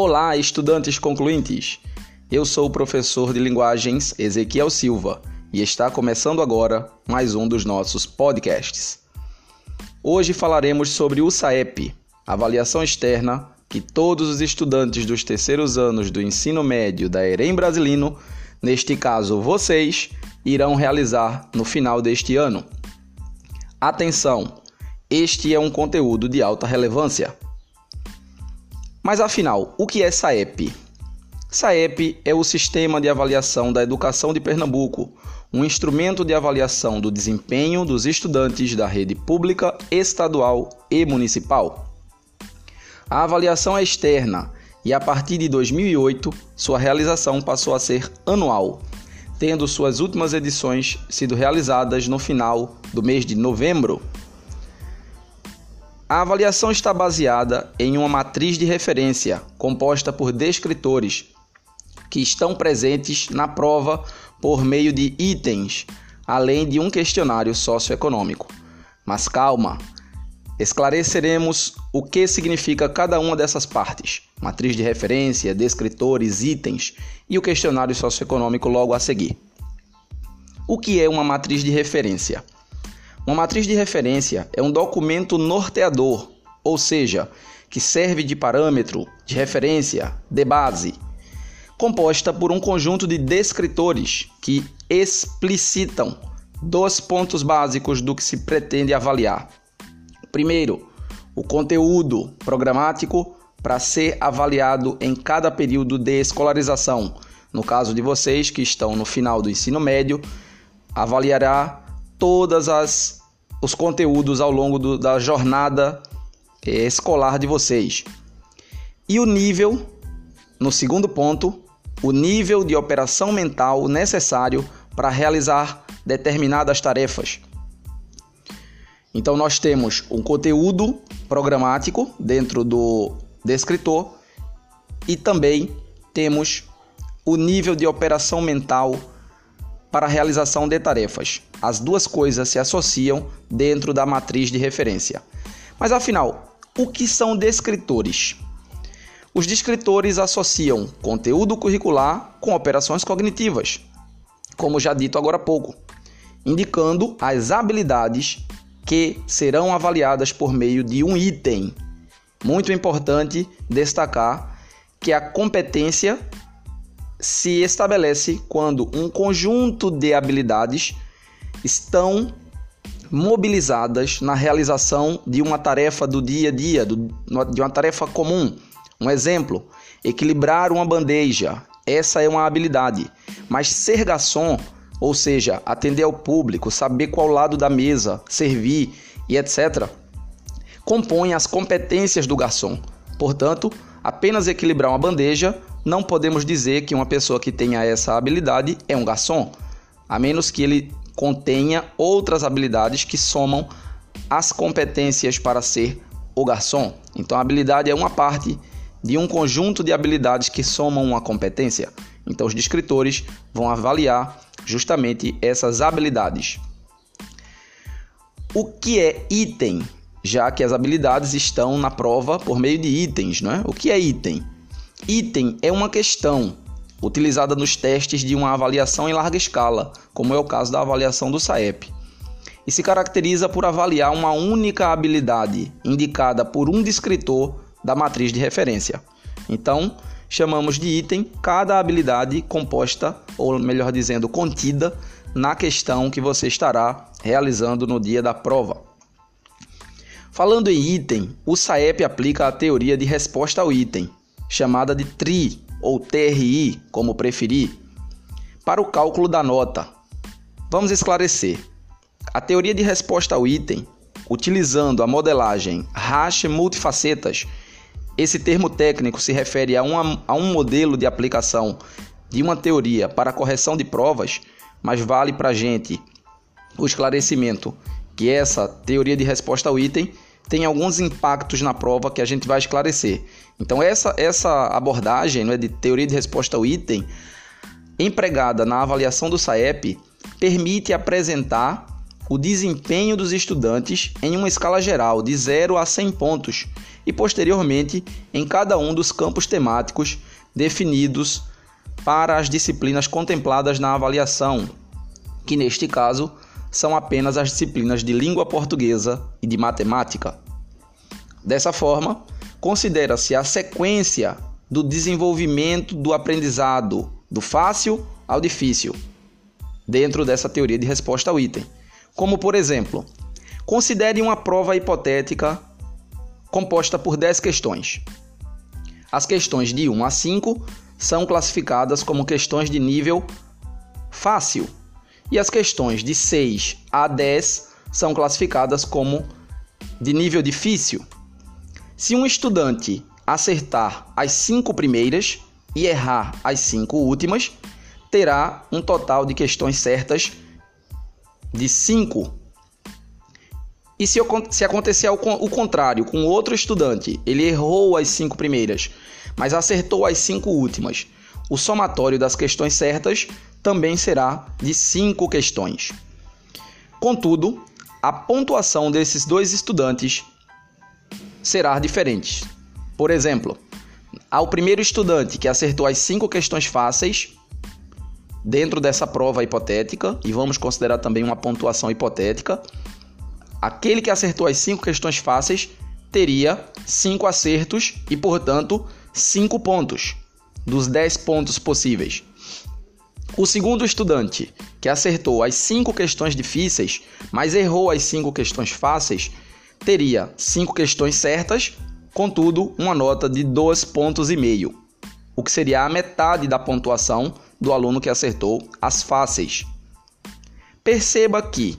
Olá, estudantes concluintes! Eu sou o professor de linguagens Ezequiel Silva e está começando agora mais um dos nossos podcasts. Hoje falaremos sobre o SAEP, avaliação externa que todos os estudantes dos terceiros anos do ensino médio da EREM Brasilino, neste caso vocês, irão realizar no final deste ano. Atenção! Este é um conteúdo de alta relevância. Mas afinal, o que é SAEP? SAEP é o Sistema de Avaliação da Educação de Pernambuco, um instrumento de avaliação do desempenho dos estudantes da rede pública, estadual e municipal. A avaliação é externa e, a partir de 2008, sua realização passou a ser anual, tendo suas últimas edições sido realizadas no final do mês de novembro. A avaliação está baseada em uma matriz de referência composta por descritores que estão presentes na prova por meio de itens, além de um questionário socioeconômico. Mas calma, esclareceremos o que significa cada uma dessas partes: matriz de referência, descritores, itens e o questionário socioeconômico logo a seguir. O que é uma matriz de referência? Uma matriz de referência é um documento norteador, ou seja, que serve de parâmetro, de referência, de base composta por um conjunto de descritores que explicitam dois pontos básicos do que se pretende avaliar. Primeiro, o conteúdo programático para ser avaliado em cada período de escolarização. No caso de vocês que estão no final do ensino médio, avaliará todas as os conteúdos ao longo do, da jornada eh, escolar de vocês. E o nível, no segundo ponto, o nível de operação mental necessário para realizar determinadas tarefas. Então nós temos um conteúdo programático dentro do descritor e também temos o nível de operação mental para realização de tarefas. As duas coisas se associam dentro da matriz de referência. Mas afinal, o que são descritores? Os descritores associam conteúdo curricular com operações cognitivas, como já dito agora há pouco, indicando as habilidades que serão avaliadas por meio de um item. Muito importante destacar que a competência se estabelece quando um conjunto de habilidades estão mobilizadas na realização de uma tarefa do dia a dia, de uma tarefa comum um exemplo: equilibrar uma bandeja. Essa é uma habilidade. Mas ser garçom, ou seja, atender ao público, saber qual lado da mesa, servir e etc., compõe as competências do garçom. Portanto, apenas equilibrar uma bandeja, não podemos dizer que uma pessoa que tenha essa habilidade é um garçom, a menos que ele contenha outras habilidades que somam as competências para ser o garçom. Então, a habilidade é uma parte de um conjunto de habilidades que somam uma competência. Então, os descritores vão avaliar justamente essas habilidades. O que é item? Já que as habilidades estão na prova por meio de itens, não é? O que é item? Item é uma questão utilizada nos testes de uma avaliação em larga escala, como é o caso da avaliação do SAEP, e se caracteriza por avaliar uma única habilidade indicada por um descritor da matriz de referência. Então, chamamos de item cada habilidade composta, ou melhor dizendo, contida na questão que você estará realizando no dia da prova. Falando em item, o SAEP aplica a teoria de resposta ao item, chamada de TRI ou TRI, como preferir, para o cálculo da nota. Vamos esclarecer. A teoria de resposta ao item, utilizando a modelagem Hash multifacetas, esse termo técnico se refere a, uma, a um modelo de aplicação de uma teoria para correção de provas, mas vale para a gente o esclarecimento que essa teoria de resposta ao item tem alguns impactos na prova que a gente vai esclarecer. Então essa, essa abordagem não é, de teoria de resposta ao item, empregada na avaliação do SAEP, permite apresentar o desempenho dos estudantes em uma escala geral de 0 a 100 pontos e posteriormente em cada um dos campos temáticos definidos para as disciplinas contempladas na avaliação, que neste caso são apenas as disciplinas de língua portuguesa e de matemática. Dessa forma, considera-se a sequência do desenvolvimento do aprendizado do fácil ao difícil, dentro dessa teoria de resposta ao item. Como, por exemplo, considere uma prova hipotética composta por 10 questões. As questões de 1 a 5 são classificadas como questões de nível fácil, e as questões de 6 a 10 são classificadas como de nível difícil. Se um estudante acertar as cinco primeiras e errar as cinco últimas, terá um total de questões certas de 5. E se, se acontecer o contrário, com outro estudante, ele errou as cinco primeiras, mas acertou as cinco últimas, o somatório das questões certas também será de cinco questões. Contudo, a pontuação desses dois estudantes será diferente. Por exemplo, ao primeiro estudante que acertou as cinco questões fáceis, dentro dessa prova hipotética, e vamos considerar também uma pontuação hipotética, aquele que acertou as cinco questões fáceis teria cinco acertos e, portanto, cinco pontos dos dez pontos possíveis. O segundo estudante, que acertou as cinco questões difíceis, mas errou as cinco questões fáceis, teria cinco questões certas, contudo, uma nota de dois pontos e meio, o que seria a metade da pontuação do aluno que acertou as fáceis. Perceba que,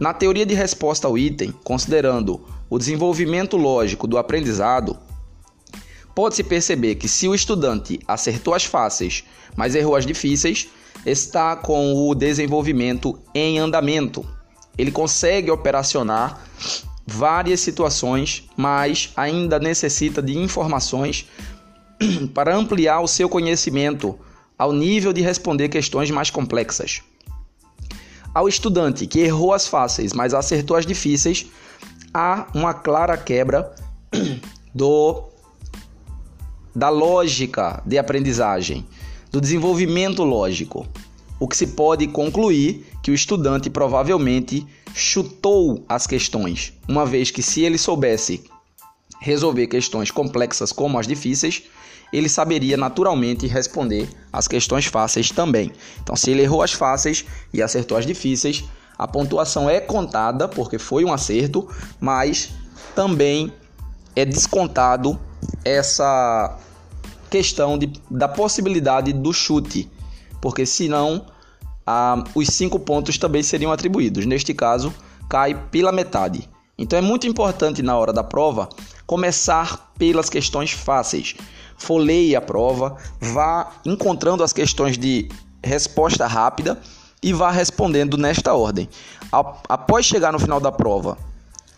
na teoria de resposta ao item, considerando o desenvolvimento lógico do aprendizado, pode-se perceber que se o estudante acertou as fáceis, mas errou as difíceis, está com o desenvolvimento em andamento. Ele consegue operacionar várias situações, mas ainda necessita de informações para ampliar o seu conhecimento ao nível de responder questões mais complexas. Ao estudante que errou as fáceis, mas acertou as difíceis, há uma clara quebra do da lógica de aprendizagem do desenvolvimento lógico, o que se pode concluir que o estudante provavelmente chutou as questões, uma vez que se ele soubesse resolver questões complexas como as difíceis, ele saberia naturalmente responder as questões fáceis também. Então, se ele errou as fáceis e acertou as difíceis, a pontuação é contada porque foi um acerto, mas também é descontado essa questão de, da possibilidade do chute, porque senão os cinco pontos também seriam atribuídos. Neste caso, cai pela metade. Então é muito importante na hora da prova começar pelas questões fáceis. Folheie a prova, vá encontrando as questões de resposta rápida e vá respondendo nesta ordem. Após chegar no final da prova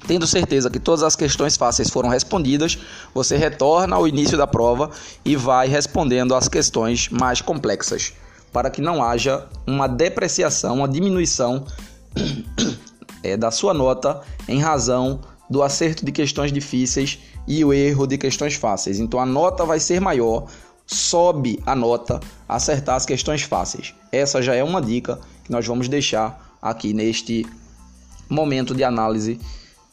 Tendo certeza que todas as questões fáceis foram respondidas, você retorna ao início da prova e vai respondendo as questões mais complexas, para que não haja uma depreciação, uma diminuição é, da sua nota em razão do acerto de questões difíceis e o erro de questões fáceis. Então a nota vai ser maior, sobe a nota acertar as questões fáceis. Essa já é uma dica que nós vamos deixar aqui neste momento de análise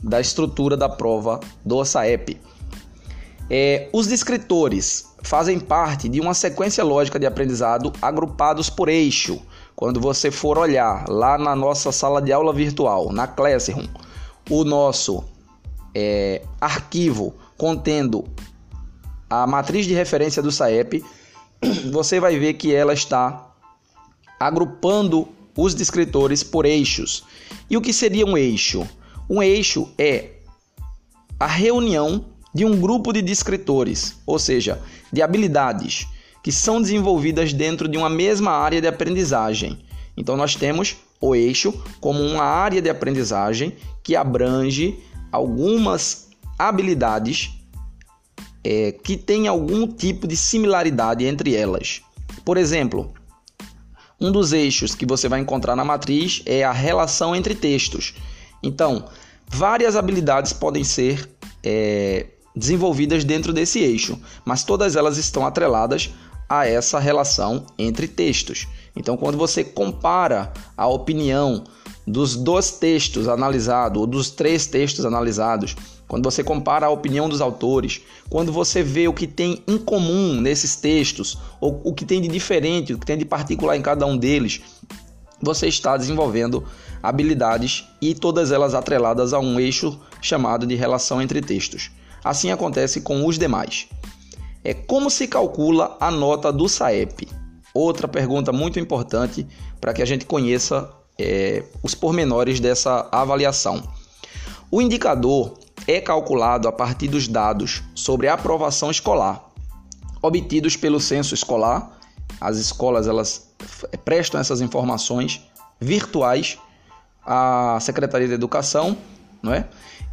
da estrutura da prova do SAEP. É, os descritores fazem parte de uma sequência lógica de aprendizado agrupados por eixo. Quando você for olhar lá na nossa sala de aula virtual, na Classroom, o nosso é, arquivo contendo a matriz de referência do SAEP, você vai ver que ela está agrupando os descritores por eixos. E o que seria um eixo? Um eixo é a reunião de um grupo de descritores, ou seja, de habilidades que são desenvolvidas dentro de uma mesma área de aprendizagem. Então, nós temos o eixo como uma área de aprendizagem que abrange algumas habilidades é, que têm algum tipo de similaridade entre elas. Por exemplo, um dos eixos que você vai encontrar na matriz é a relação entre textos. Então, várias habilidades podem ser é, desenvolvidas dentro desse eixo, mas todas elas estão atreladas a essa relação entre textos. Então, quando você compara a opinião dos dois textos analisados, ou dos três textos analisados, quando você compara a opinião dos autores, quando você vê o que tem em comum nesses textos, ou o que tem de diferente, o que tem de particular em cada um deles, você está desenvolvendo habilidades e todas elas atreladas a um eixo chamado de relação entre textos. Assim acontece com os demais. É como se calcula a nota do SAEP? Outra pergunta muito importante para que a gente conheça é, os pormenores dessa avaliação. O indicador é calculado a partir dos dados sobre a aprovação escolar obtidos pelo censo escolar. As escolas elas prestam essas informações virtuais à Secretaria de Educação, não é?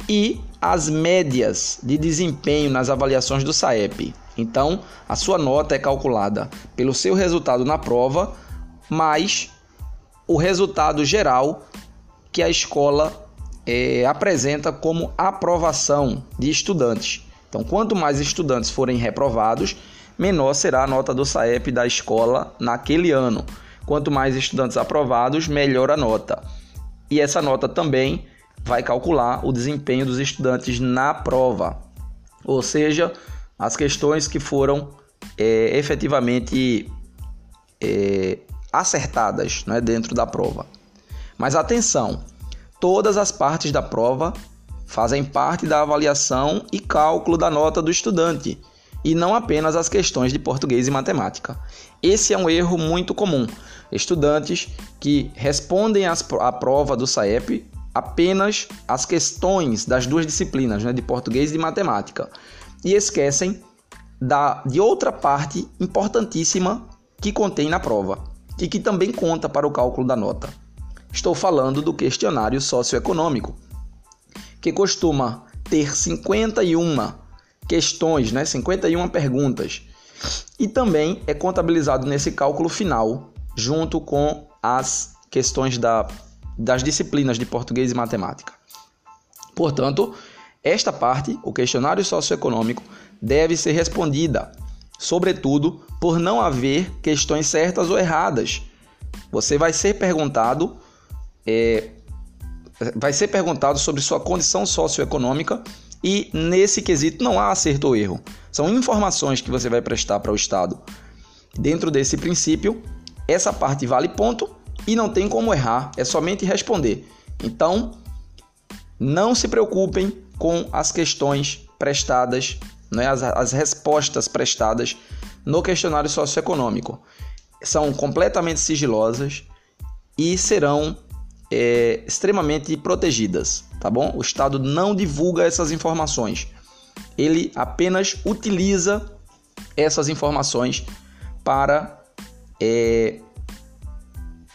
E as médias de desempenho nas avaliações do SAEP. Então, a sua nota é calculada pelo seu resultado na prova, mais o resultado geral que a escola é, apresenta como aprovação de estudantes. Então, quanto mais estudantes forem reprovados, menor será a nota do SAEP da escola naquele ano. Quanto mais estudantes aprovados, melhor a nota. E essa nota também vai calcular o desempenho dos estudantes na prova, ou seja, as questões que foram é, efetivamente é, acertadas né, dentro da prova. Mas atenção, todas as partes da prova fazem parte da avaliação e cálculo da nota do estudante, e não apenas as questões de português e matemática. Esse é um erro muito comum. Estudantes que respondem à prova do SAEP apenas as questões das duas disciplinas, né, de português e de matemática, e esquecem da, de outra parte importantíssima que contém na prova e que também conta para o cálculo da nota. Estou falando do questionário socioeconômico, que costuma ter 51 questões, né, 51 perguntas, e também é contabilizado nesse cálculo final, junto com as questões da das disciplinas de português e matemática. Portanto, esta parte, o questionário socioeconômico, deve ser respondida, sobretudo por não haver questões certas ou erradas. Você vai ser perguntado, é, vai ser perguntado sobre sua condição socioeconômica e nesse quesito não há acerto ou erro. São informações que você vai prestar para o Estado. Dentro desse princípio, essa parte vale ponto e não tem como errar, é somente responder. Então, não se preocupem com as questões prestadas, né, as, as respostas prestadas no questionário socioeconômico. São completamente sigilosas e serão é, extremamente protegidas, tá bom? O Estado não divulga essas informações. Ele apenas utiliza essas informações para é,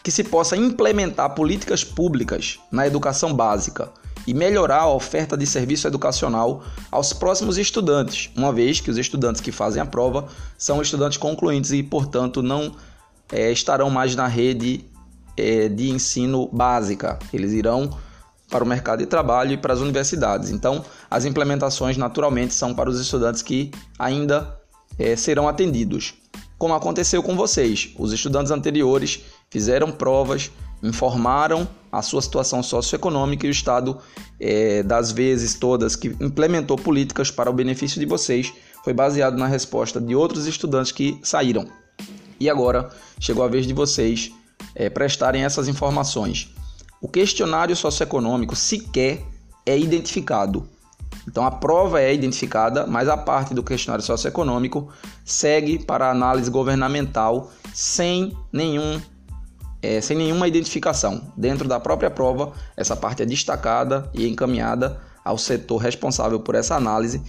que se possa implementar políticas públicas na educação básica e melhorar a oferta de serviço educacional aos próximos estudantes, uma vez que os estudantes que fazem a prova são estudantes concluintes e, portanto, não é, estarão mais na rede é, de ensino básica. Eles irão para o mercado de trabalho e para as universidades. Então, as implementações naturalmente são para os estudantes que ainda é, serão atendidos como aconteceu com vocês. Os estudantes anteriores fizeram provas, informaram a sua situação socioeconômica e o Estado, é, das vezes todas que implementou políticas para o benefício de vocês, foi baseado na resposta de outros estudantes que saíram. E agora chegou a vez de vocês é, prestarem essas informações. O questionário socioeconômico sequer é identificado então a prova é identificada, mas a parte do questionário socioeconômico segue para análise governamental sem nenhum é, sem nenhuma identificação. Dentro da própria prova, essa parte é destacada e encaminhada ao setor responsável por essa análise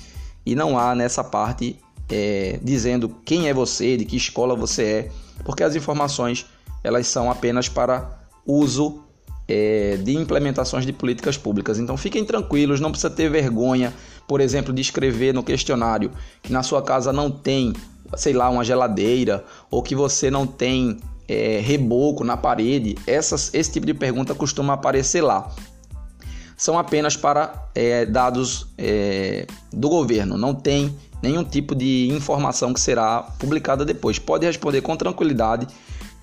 e não há nessa parte é, dizendo quem é você, de que escola você é, porque as informações elas são apenas para uso é, de implementações de políticas públicas. Então fiquem tranquilos, não precisa ter vergonha, por exemplo, de escrever no questionário que na sua casa não tem, sei lá, uma geladeira ou que você não tem é, reboco na parede. Essas, esse tipo de pergunta costuma aparecer lá. são apenas para é, dados é, do governo, não tem nenhum tipo de informação que será publicada depois. Pode responder com tranquilidade,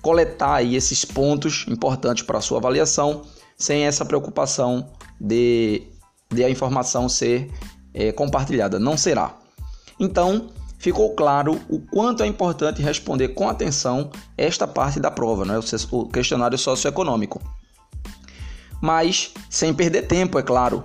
coletar aí esses pontos importantes para a sua avaliação, sem essa preocupação de, de a informação ser é, compartilhada. Não será. Então, ficou claro o quanto é importante responder com atenção esta parte da prova, né? o questionário socioeconômico. Mas sem perder tempo, é claro,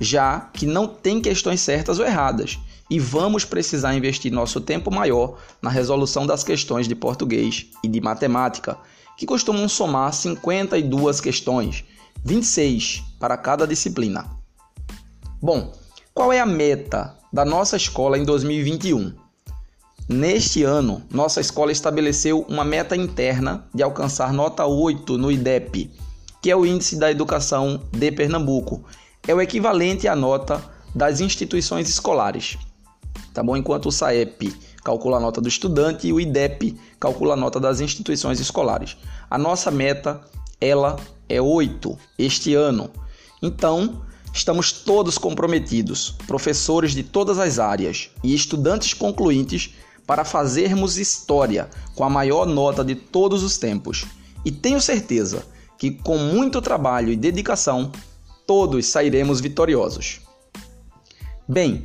já que não tem questões certas ou erradas e vamos precisar investir nosso tempo maior na resolução das questões de português e de matemática, que costumam somar 52 questões, 26 para cada disciplina. Bom, qual é a meta da nossa escola em 2021? Neste ano, nossa escola estabeleceu uma meta interna de alcançar nota 8 no IDEP, que é o Índice da Educação de Pernambuco. É o equivalente à nota das instituições escolares. Tá bom? Enquanto o SAEP calcula a nota do estudante e o IDEP calcula a nota das instituições escolares. A nossa meta, ela é 8 este ano. Então, estamos todos comprometidos, professores de todas as áreas e estudantes concluintes para fazermos história com a maior nota de todos os tempos. E tenho certeza que com muito trabalho e dedicação, todos sairemos vitoriosos. Bem,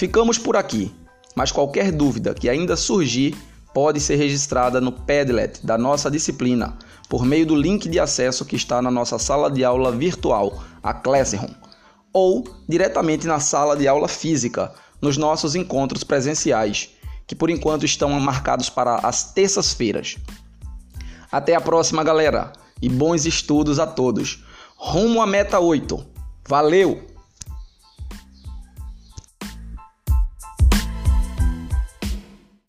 ficamos por aqui, mas qualquer dúvida que ainda surgir pode ser registrada no Padlet da nossa disciplina por meio do link de acesso que está na nossa sala de aula virtual, a Classroom, ou diretamente na sala de aula física, nos nossos encontros presenciais que por enquanto estão marcados para as terças-feiras. Até a próxima, galera, e bons estudos a todos. Rumo à meta 8. Valeu!